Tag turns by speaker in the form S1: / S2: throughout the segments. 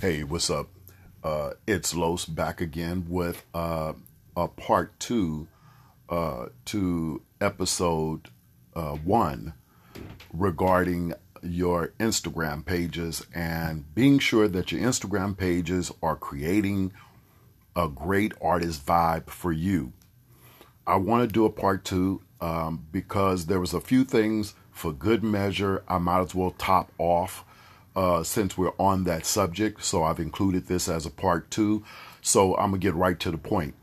S1: Hey, what's up? Uh, it's Los back again with uh, a part two uh, to episode uh, one regarding your Instagram pages and being sure that your Instagram pages are creating a great artist vibe for you. I want to do a part two um, because there was a few things for good measure. I might as well top off uh, since we're on that subject. So I've included this as a part two. So I'm gonna get right to the point.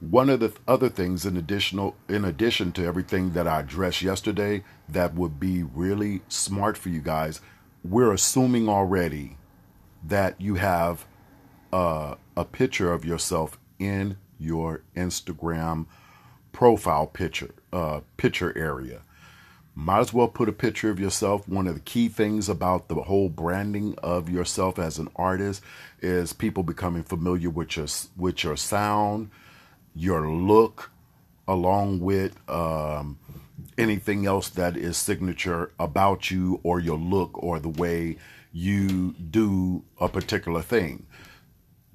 S1: One of the other things, in additional, in addition to everything that I addressed yesterday, that would be really smart for you guys, we're assuming already that you have uh, a picture of yourself in your Instagram profile picture uh, picture area. Might as well put a picture of yourself. One of the key things about the whole branding of yourself as an artist is people becoming familiar with your with your sound, your look, along with um, anything else that is signature about you or your look or the way you do a particular thing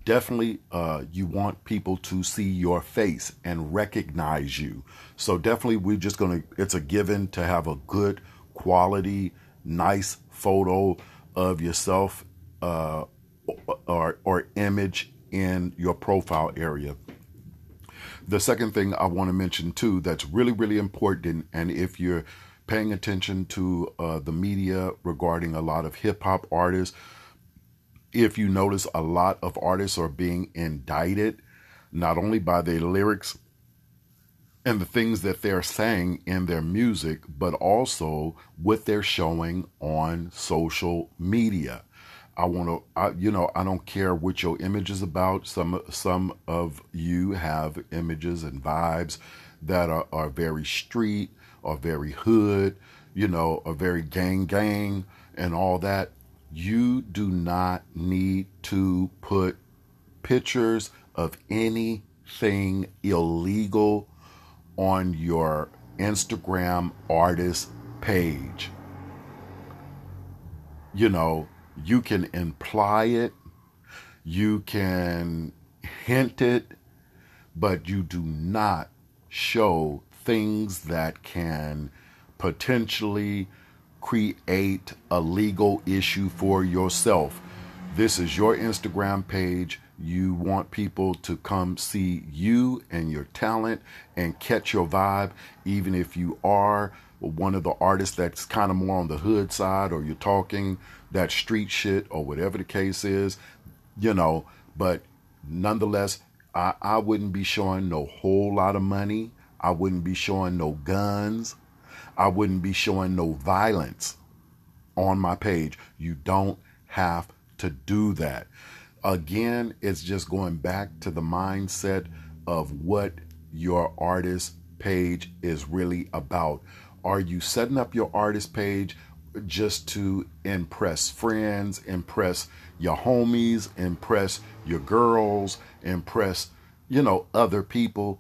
S1: definitely uh, you want people to see your face and recognize you. So definitely we're just gonna. It's a given to have a good quality, nice photo of yourself uh, or or image in your profile area. The second thing I want to mention too that's really really important, and if you're paying attention to uh, the media regarding a lot of hip hop artists if you notice, a lot of artists are being indicted not only by their lyrics and the things that they're saying in their music, but also what they're showing on social media. I want to, I, you know, I don't care what your image is about. Some some of you have images and vibes that are, are very street or very hood, you know, are very gang gang and all that you do not need to put pictures of anything illegal on your Instagram artist page. You know, you can imply it, you can hint it, but you do not show things that can potentially create a legal issue for yourself. This is your Instagram page. You want people to come see you and your talent and catch your vibe, even if you are one of the artists that's kind of more on the hood side or you're talking that street shit or whatever the case is, you know. But nonetheless, I, I wouldn't be showing no whole lot of money. I wouldn't be showing no guns. I wouldn't be showing no violence on my page. You don't have to do that. Again, it's just going back to the mindset of what your artist page is really about. Are you setting up your artist page just to impress friends, impress your homies, impress your girls, impress, you know, other people?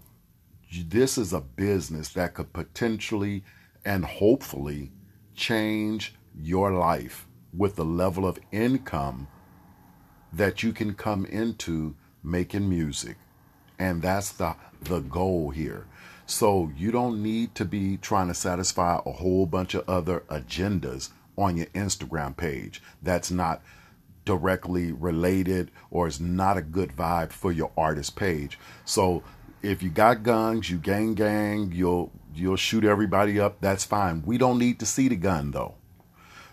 S1: This is a business that could potentially and hopefully change your life with the level of income that you can come into making music. And that's the, the goal here. So you don't need to be trying to satisfy a whole bunch of other agendas on your Instagram page. That's not directly related or is not a good vibe for your artist page. So if you got guns, you gang gang, you'll you'll shoot everybody up. That's fine. We don't need to see the gun though.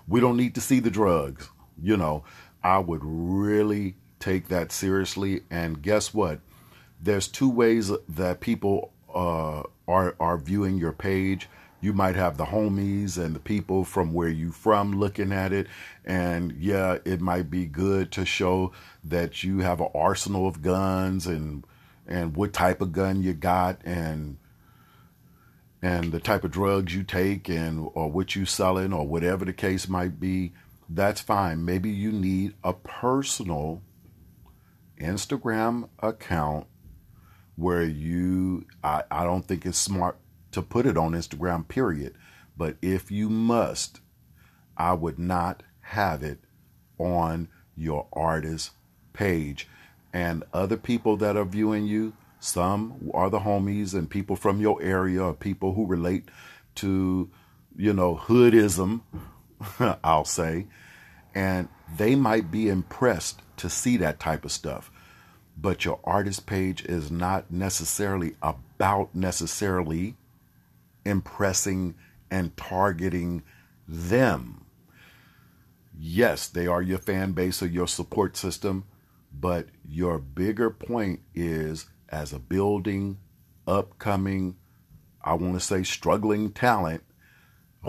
S1: We don't need to see the drugs. You know, I would really take that seriously. And guess what? There's two ways that people uh, are are viewing your page. You might have the homies and the people from where you from looking at it, and yeah, it might be good to show that you have an arsenal of guns and and what type of gun you got and and the type of drugs you take and or what you selling or whatever the case might be that's fine. Maybe you need a personal instagram account where you I, I don't think it's smart to put it on instagram period. But if you must i would not have it on your artist page and other people that are viewing you some are the homies and people from your area or people who relate to you know hoodism i'll say. And they might be impressed to see that type of stuff. But your artist page is not necessarily about necessarily impressing and targeting them. Yes, they are your fan base or your support system, but your bigger point is as a building, upcoming, I want to say struggling talent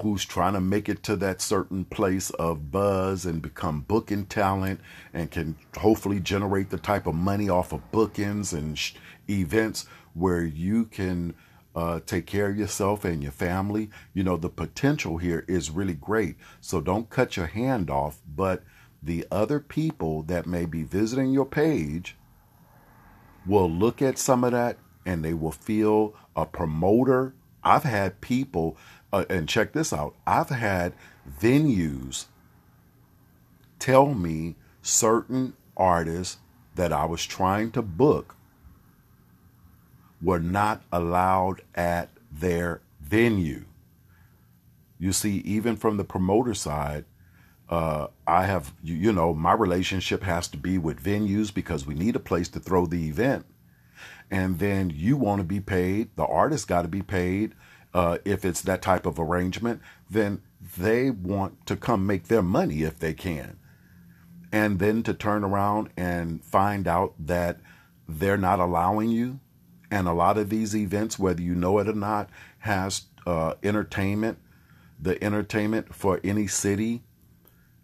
S1: who's trying to make it to that certain place of buzz and become booking talent and can hopefully generate the type of money off of bookings and sh- events where you can uh, take care of yourself and your family. You know, the potential here is really great. So don't cut your hand off. But the other people that may be visiting your page will look at some of that and they will feel a promoter. I've had people, uh, and check this out, I've had venues tell me certain artists that I was trying to book were not allowed at their venue. You see, even from the promoter side, uh, I have, you, you know, my relationship has to be with venues because we need a place to throw the event. And then you want to be paid, the artist got to be paid. Uh, if it's that type of arrangement, then they want to come make their money if they can. And then to turn around and find out that they're not allowing you and a lot of these events, whether you know it or not, has uh, entertainment. The entertainment for any city,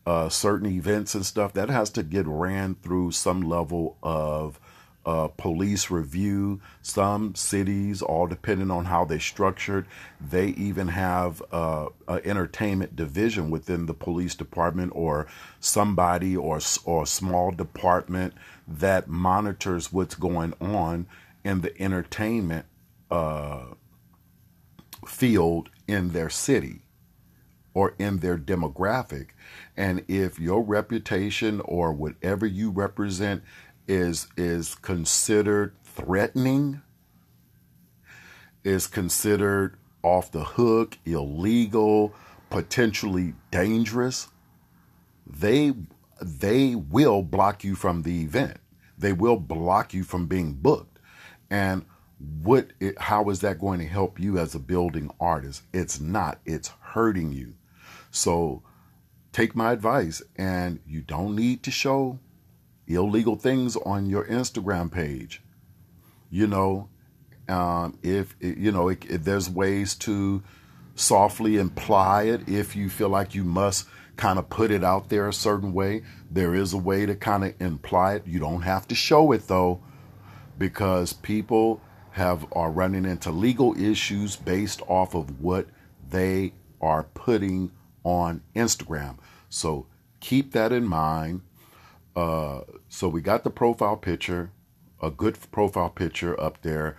S1: uh, certain events and stuff, that has to get ran through some level of uh, police review. Some cities, all depending on how they're structured, they even have uh, an entertainment division within the police department or somebody or, or small department that monitors what's going on in the entertainment uh, field in their city or in their demographic. And if your reputation or whatever you represent is is considered threatening, is considered off the hook, illegal, potentially dangerous, they they will block you from the event. They will block you from being booked. And what it, how is that going to help you as a building artist? It's not. It's hurting you. So take my advice and you don't need to show illegal things on your Instagram page. You know, um, if you know, if, if there's ways to softly imply it, if you feel like you must kind of put it out there a certain way, there is a way to kind of imply it. You don't have to show it though because people have are running into legal issues based off of what they are putting on Instagram. So keep that in mind. Uh, so we got the profile picture, a good profile picture up there.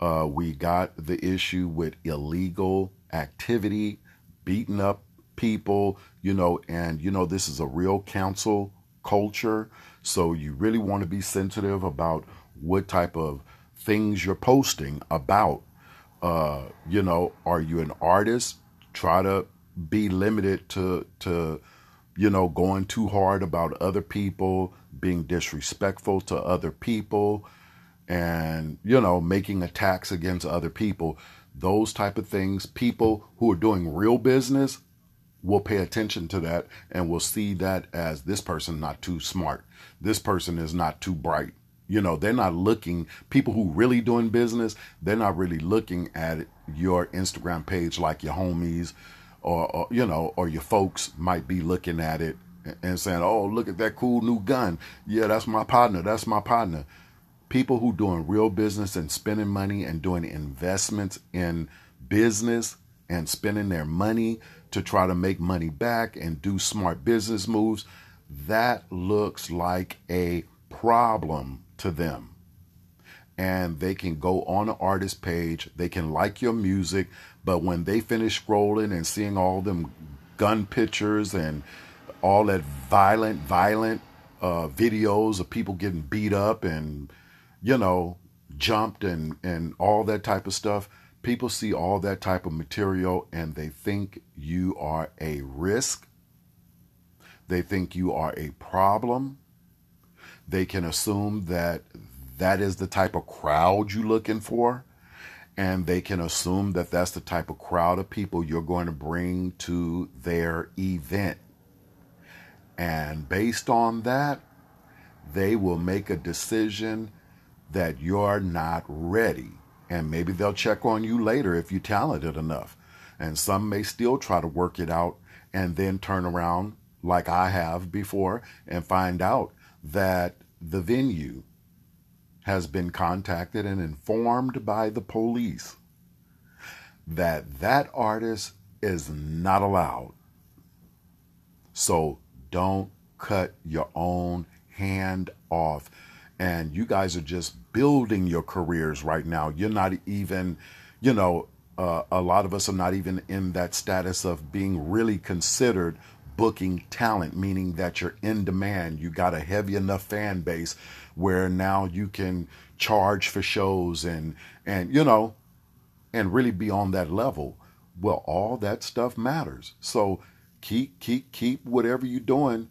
S1: Uh, we got the issue with illegal activity, beating up people, you know, and you know this is a real council culture. So you really want to be sensitive about what type of things you're posting about. Uh, you know, are you an artist? Try to be limited to to you know going too hard about other people, being disrespectful to other people, and you know making attacks against other people. Those type of things. People who are doing real business will pay attention to that and will see that as this person not too smart. This person is not too bright you know, they're not looking, people who really doing business, they're not really looking at your Instagram page like your homies or, or, you know, or your folks might be looking at it and saying, oh, look at that cool new gun. Yeah, that's my partner. That's my partner. People who doing real business and spending money and doing investments in business and spending their money to try to make money back and do smart business moves, that looks like a problem to them. And they can go on an artist page, they can like your music, but when they finish scrolling and seeing all them gun pictures and all that violent, violent uh, videos of people getting beat up and, you know, jumped and, and all that type of stuff. People see all that type of material and they think you are a risk. They think you are a problem. They can assume that that is the type of crowd you're looking for. And they can assume that that's the type of crowd of people you're going to bring to their event. And based on that, they will make a decision that you're not ready. And maybe they'll check on you later if you're talented enough. And some may still try to work it out and then turn around, like I have before, and find out that the venue has been contacted and informed by the police that that artist is not allowed. So don't cut your own hand off. And you guys are just building your careers right now. You're not even, you know, uh, a lot of us are not even in that status of being really considered booking talent, meaning that you're in demand. You got a heavy enough fan base where now you can charge for shows and and you know and really be on that level. Well, all that stuff matters. So keep keep keep whatever you're doing,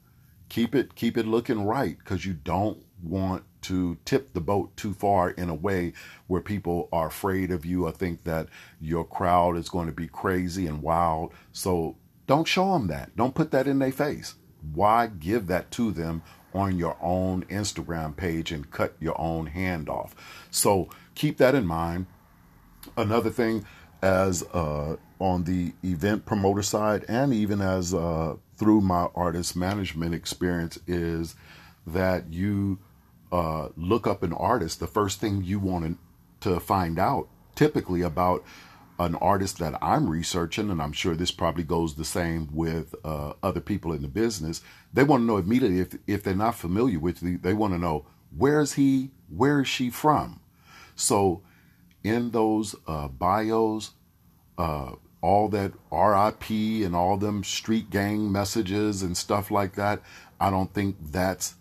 S1: keep it keep it looking right because you don't want to tip the boat too far in a way where people are afraid of you or think that your crowd is going to be crazy and wild. So don't show them that. Don't put that in their face. Why give that to them on your own Instagram page and cut your own hand off? So keep that in mind. Another thing, as uh, on the event promoter side, and even as uh, through my artist management experience, is that you uh, look up an artist. The first thing you want to find out, typically about an artist that I'm researching, and I'm sure this probably goes the same with uh, other people in the business. They want to know immediately if if they're not familiar with the, they want to know where is he, where is she from. So, in those uh, bios, uh, all that RIP and all them street gang messages and stuff like that, I don't think that's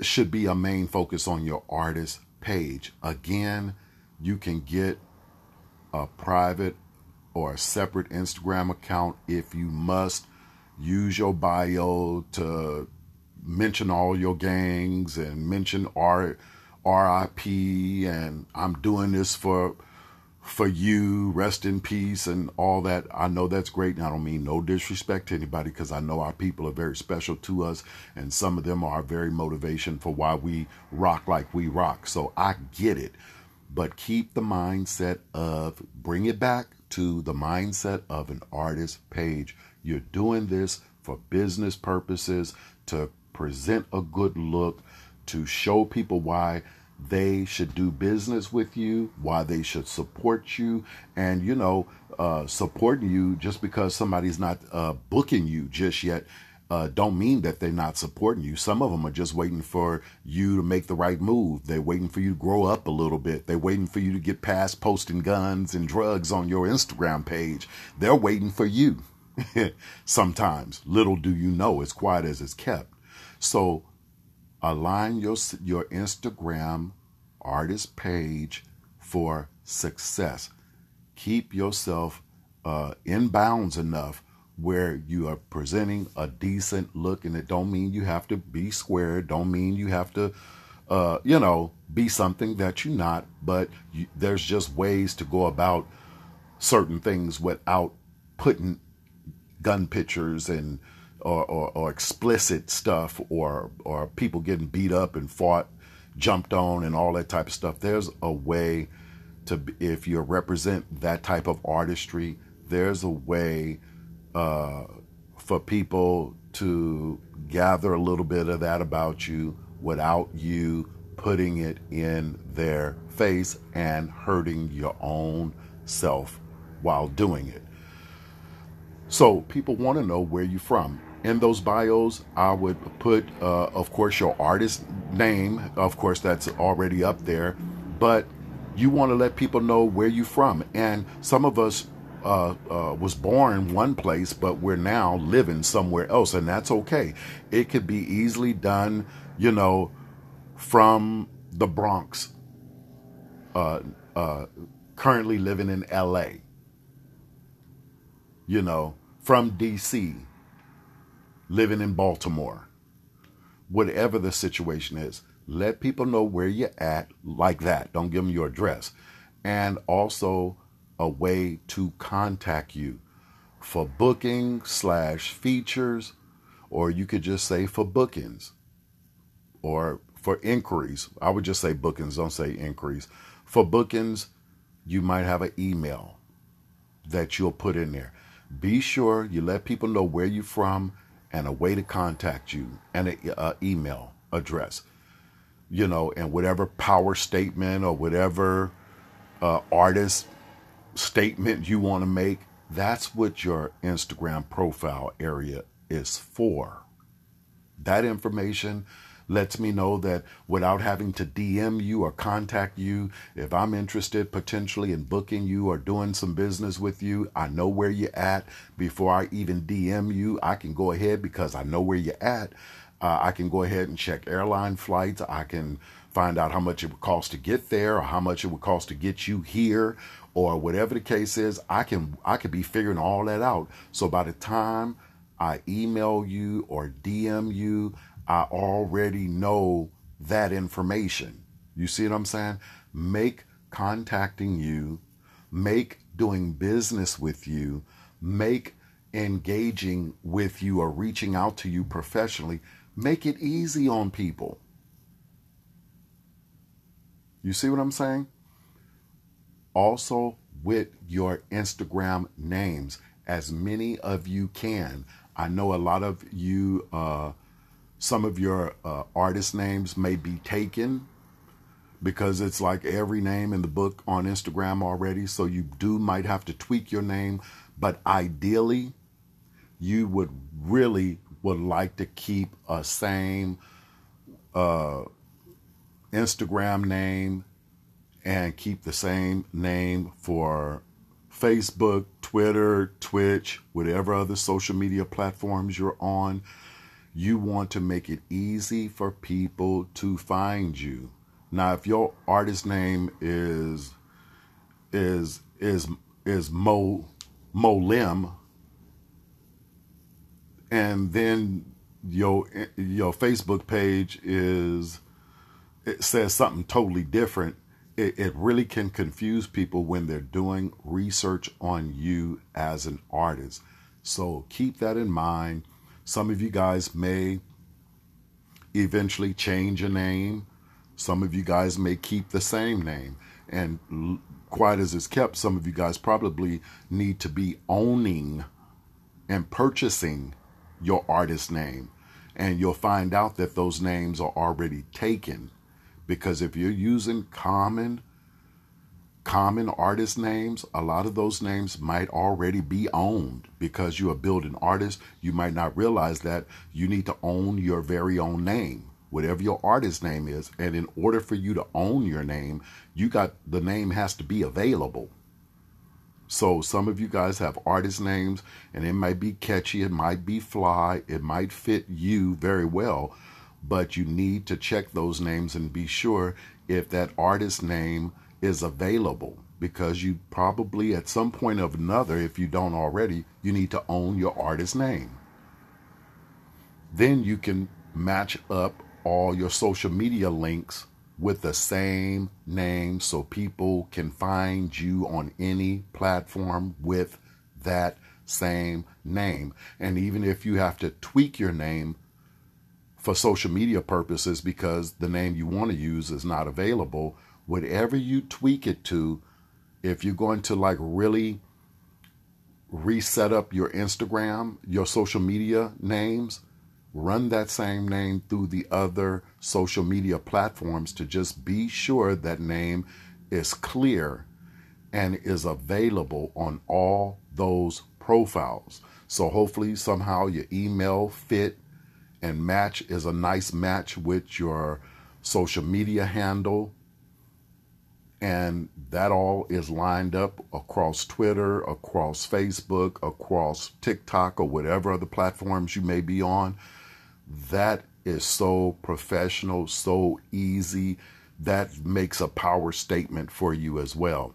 S1: should be a main focus on your artist page. Again, you can get a private or a separate Instagram account if you must use your bio to mention all your gangs and mention R RIP and I'm doing this for for you, rest in peace and all that. I know that's great. And I don't mean no disrespect to anybody because I know our people are very special to us and some of them are very motivation for why we rock like we rock. So I get it but keep the mindset of bring it back to the mindset of an artist page. You're doing this for business purposes to present a good look, to show people why they should do business with you, why they should support you, and you know, uh, supporting you just because somebody's not uh, booking you just yet uh, don't mean that they're not supporting you. Some of them are just waiting for you to make the right move. They're waiting for you to grow up a little bit. They're waiting for you to get past posting guns and drugs on your Instagram page. They're waiting for you. Sometimes, little do you know, as quiet as it's kept. So, align your your Instagram artist page for success. Keep yourself uh, in bounds enough where you are presenting a decent look and it don't mean you have to be square. Don't mean you have to uh, you know be something that you're not but you, there's just ways to go about certain things without putting gun pictures and or, or, or explicit stuff or or people getting beat up and fought jumped on and all that type of stuff. There's a way to if you represent that type of artistry there's a way uh, for people to gather a little bit of that about you without you putting it in their face and hurting your own self while doing it. So people want to know where you're from. In those bios, I would put, uh, of course, your artist name. Of course, that's already up there. But you want to let people know where you're from. And some of us uh, uh, was born one place, but we're now living somewhere else, and that's okay. It could be easily done, you know, from the Bronx, uh, uh, currently living in LA, you know, from DC, living in Baltimore, whatever the situation is. Let people know where you're at like that. Don't give them your address. And also a way to contact you for booking slash features, or you could just say for bookings or for inquiries. I would just say bookings, don't say inquiries. For bookings, you might have an email that you'll put in there. Be sure you let people know where you're from and a way to contact you and an email address you know, and whatever power statement or whatever uh, artist statement you want to make, that's what your Instagram profile area is for. That information lets me know that without having to DM you or contact you, if I'm interested potentially in booking you or doing some business with you, I know where you're at before I even DM you. I can go ahead because I know where you're at uh, I can go ahead and check airline flights. I can find out how much it would cost to get there or how much it would cost to get you here or whatever the case is. I can I could be figuring all that out. So by the time I email you or DM you, I already know that information. You see what I'm saying? Make contacting you, make doing business with you, make engaging with you or reaching out to you professionally Make it easy on people. You see what I'm saying? Also, with your Instagram names, as many of you can. I know a lot of you, uh, some of your uh, artist names may be taken because it's like every name in the book on Instagram already. So you do might have to tweak your name, but ideally, you would really would like to keep a same uh, Instagram name and keep the same name for Facebook, Twitter, Twitch, whatever other social media platforms you're on. You want to make it easy for people to find you. Now, if your artist name is is is is Mo Mo Lim, and then your your Facebook page is it says something totally different. It, it really can confuse people when they're doing research on you as an artist. So keep that in mind. Some of you guys may eventually change a name. Some of you guys may keep the same name. And quite as it's kept, some of you guys probably need to be owning and purchasing your artist name. And you'll find out that those names are already taken. Because if you're using common common artist names, a lot of those names might already be owned because you're a building artist. You might not realize that you need to own your very own name, whatever your artist name is. And in order for you to own your name, you got the name has to be available. So some of you guys have artist names and it might be catchy, it might be fly, it might fit you very well, but you need to check those names and be sure if that artist name is available because you probably at some point of another, if you don't already, you need to own your artist name. Then you can match up all your social media links with the same name so people can find you on any platform with that same name. And even if you have to tweak your name for social media purposes because the name you want to use is not available, whatever you tweak it to, if you're going to like really reset up your Instagram, your social media names, run that same name through the other social media platforms to just be sure that name is clear and is available on all those profiles. So hopefully somehow your email fit and match is a nice match with your social media handle And that all is lined up across Twitter, across Facebook, across TikTok, or whatever other platforms you may be on. That is so professional, so easy. That makes a power statement for you as well.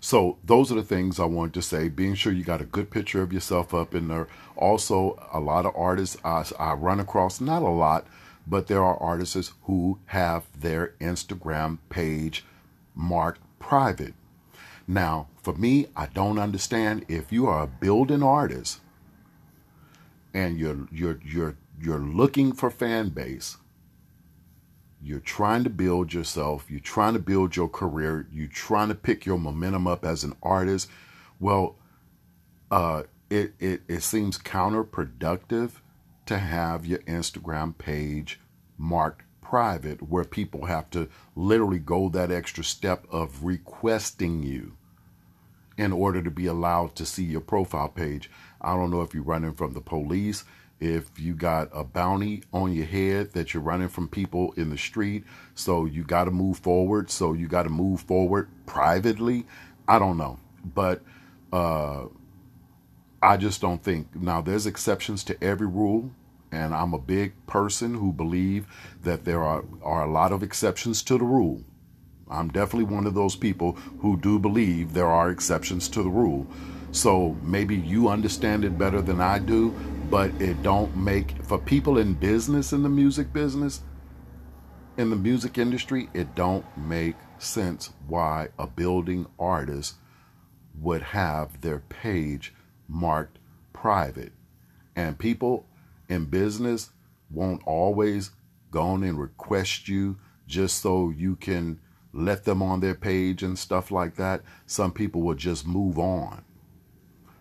S1: So those are the things I wanted to say. Being sure you got a good picture of yourself up in there. Also, a lot of artists I, I run across, not a lot, but there are artists who have their Instagram page marked private. Now, for me, I don't understand if you are a building artist and you're you're you're you're looking for fan base, you're trying to build yourself, you're trying to build your career, you're trying to pick your momentum up as an artist. Well, uh, it, it, it seems counterproductive to have your Instagram page marked private where people have to literally go that extra step of requesting you in order to be allowed to see your profile page. I don't know if you're running from the police, if you got a bounty on your head that you're running from people in the street, so you got to move forward, so you got to move forward privately. I don't know, but uh, I just don't think. Now, there's exceptions to every rule, and I'm a big person who believe that there are, are a lot of exceptions to the rule. I'm definitely one of those people who do believe there are exceptions to the rule. So maybe you understand it better than I do, but it don't make for people in business in the music business, in the music industry, it don't make sense why a building artist would have their page marked private. And people in business won't always go on and request you just so you can let them on their page and stuff like that. Some people will just move on.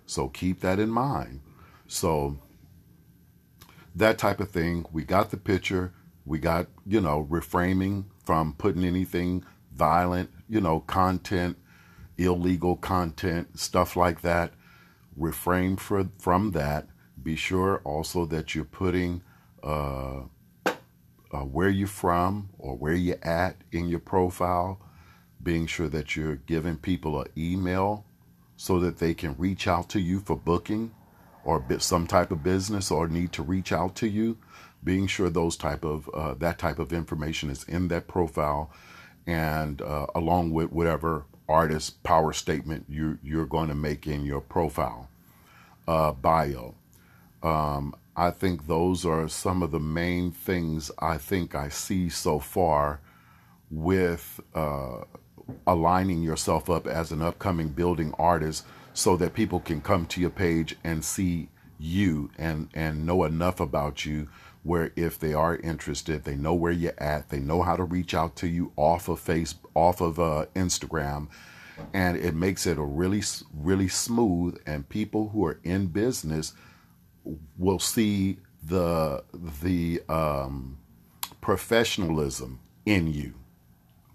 S1: So keep that in mind. So that type of thing. We got the picture. We got, you know, reframing from putting anything violent, you know, content, illegal content, stuff like that. Refrain for, from that. Be sure also that you're putting uh, uh, where you're from or where you're at in your profile. Being sure that you're giving people an email so that they can reach out to you for booking or some type of business or need to reach out to you, being sure those type of uh, that type of information is in that profile, and uh, along with whatever artist power statement you you're going to make in your profile uh, bio. Um, I think those are some of the main things I think I see so far with uh, aligning yourself up as an upcoming building artist so that people can come to your page and see you and and know enough about you where if they are interested they know where you're at they know how to reach out to you off of face off of uh, instagram. And it makes it a really really smooth and people who are in business will see the the um, professionalism in you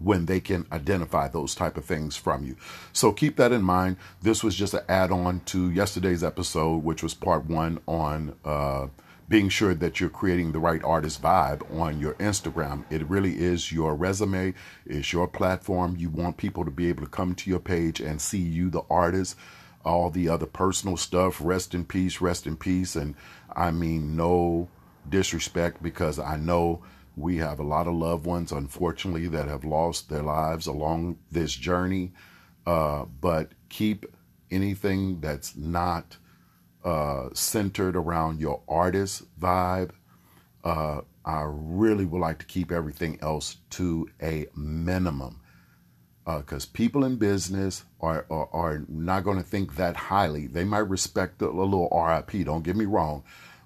S1: when they can identify those type of things from you. So keep that in mind. This was just an add-on to yesterday's episode, which was part one on uh, being sure that you're creating the right artist vibe on your Instagram. It really is your resume, it's your platform. You want people to be able to come to your page and see you, the artist. All the other personal stuff, rest in peace, rest in peace. And I mean, no disrespect because I know we have a lot of loved ones, unfortunately, that have lost their lives along this journey. Uh, but keep anything that's not uh, centered around your artist vibe. Uh, I really would like to keep everything else to a minimum because uh, people in business are, are, are not going to think that highly. They might respect a, a little RIP, don't get me wrong,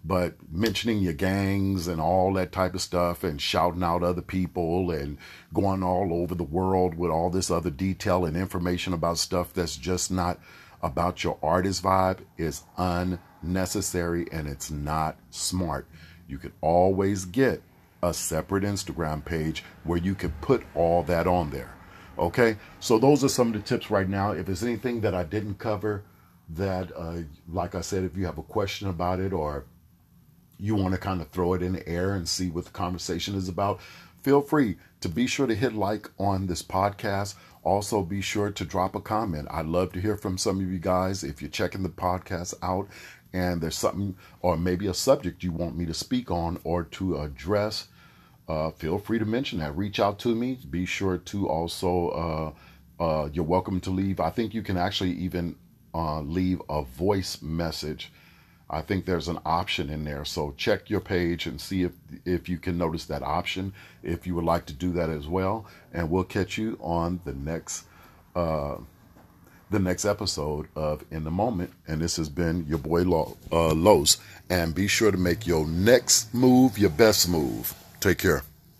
S1: but mentioning your gangs and all that type of stuff and shouting out other people and going all over the world with all this other detail and information about stuff that's just not about your artist vibe is unnecessary and it's not smart. You can always get a separate Instagram page where you can put all that on there. Okay, so those are some of the tips right now. If there's anything that I didn't cover, that, uh, like I said, if you have a question about it or you want to kind of throw it in the air and see what the conversation is about, feel free to be sure to hit like on this podcast. Also, be sure to drop a comment. I'd love to hear from some of you guys if you're checking the podcast out and there's something or maybe a subject you want me to speak on or to address. Uh, feel free to mention that. Reach out to me. Be sure to also, uh, uh, you're welcome to leave. I think you can actually even uh, leave a voice message. I think there's an option in there. So check your page and see if if you can notice that option. If you would like to do that as well, and we'll catch you on the next uh, the next episode of In the Moment. And this has been your boy Lo, uh. And be sure to make your next move your best move. Take care.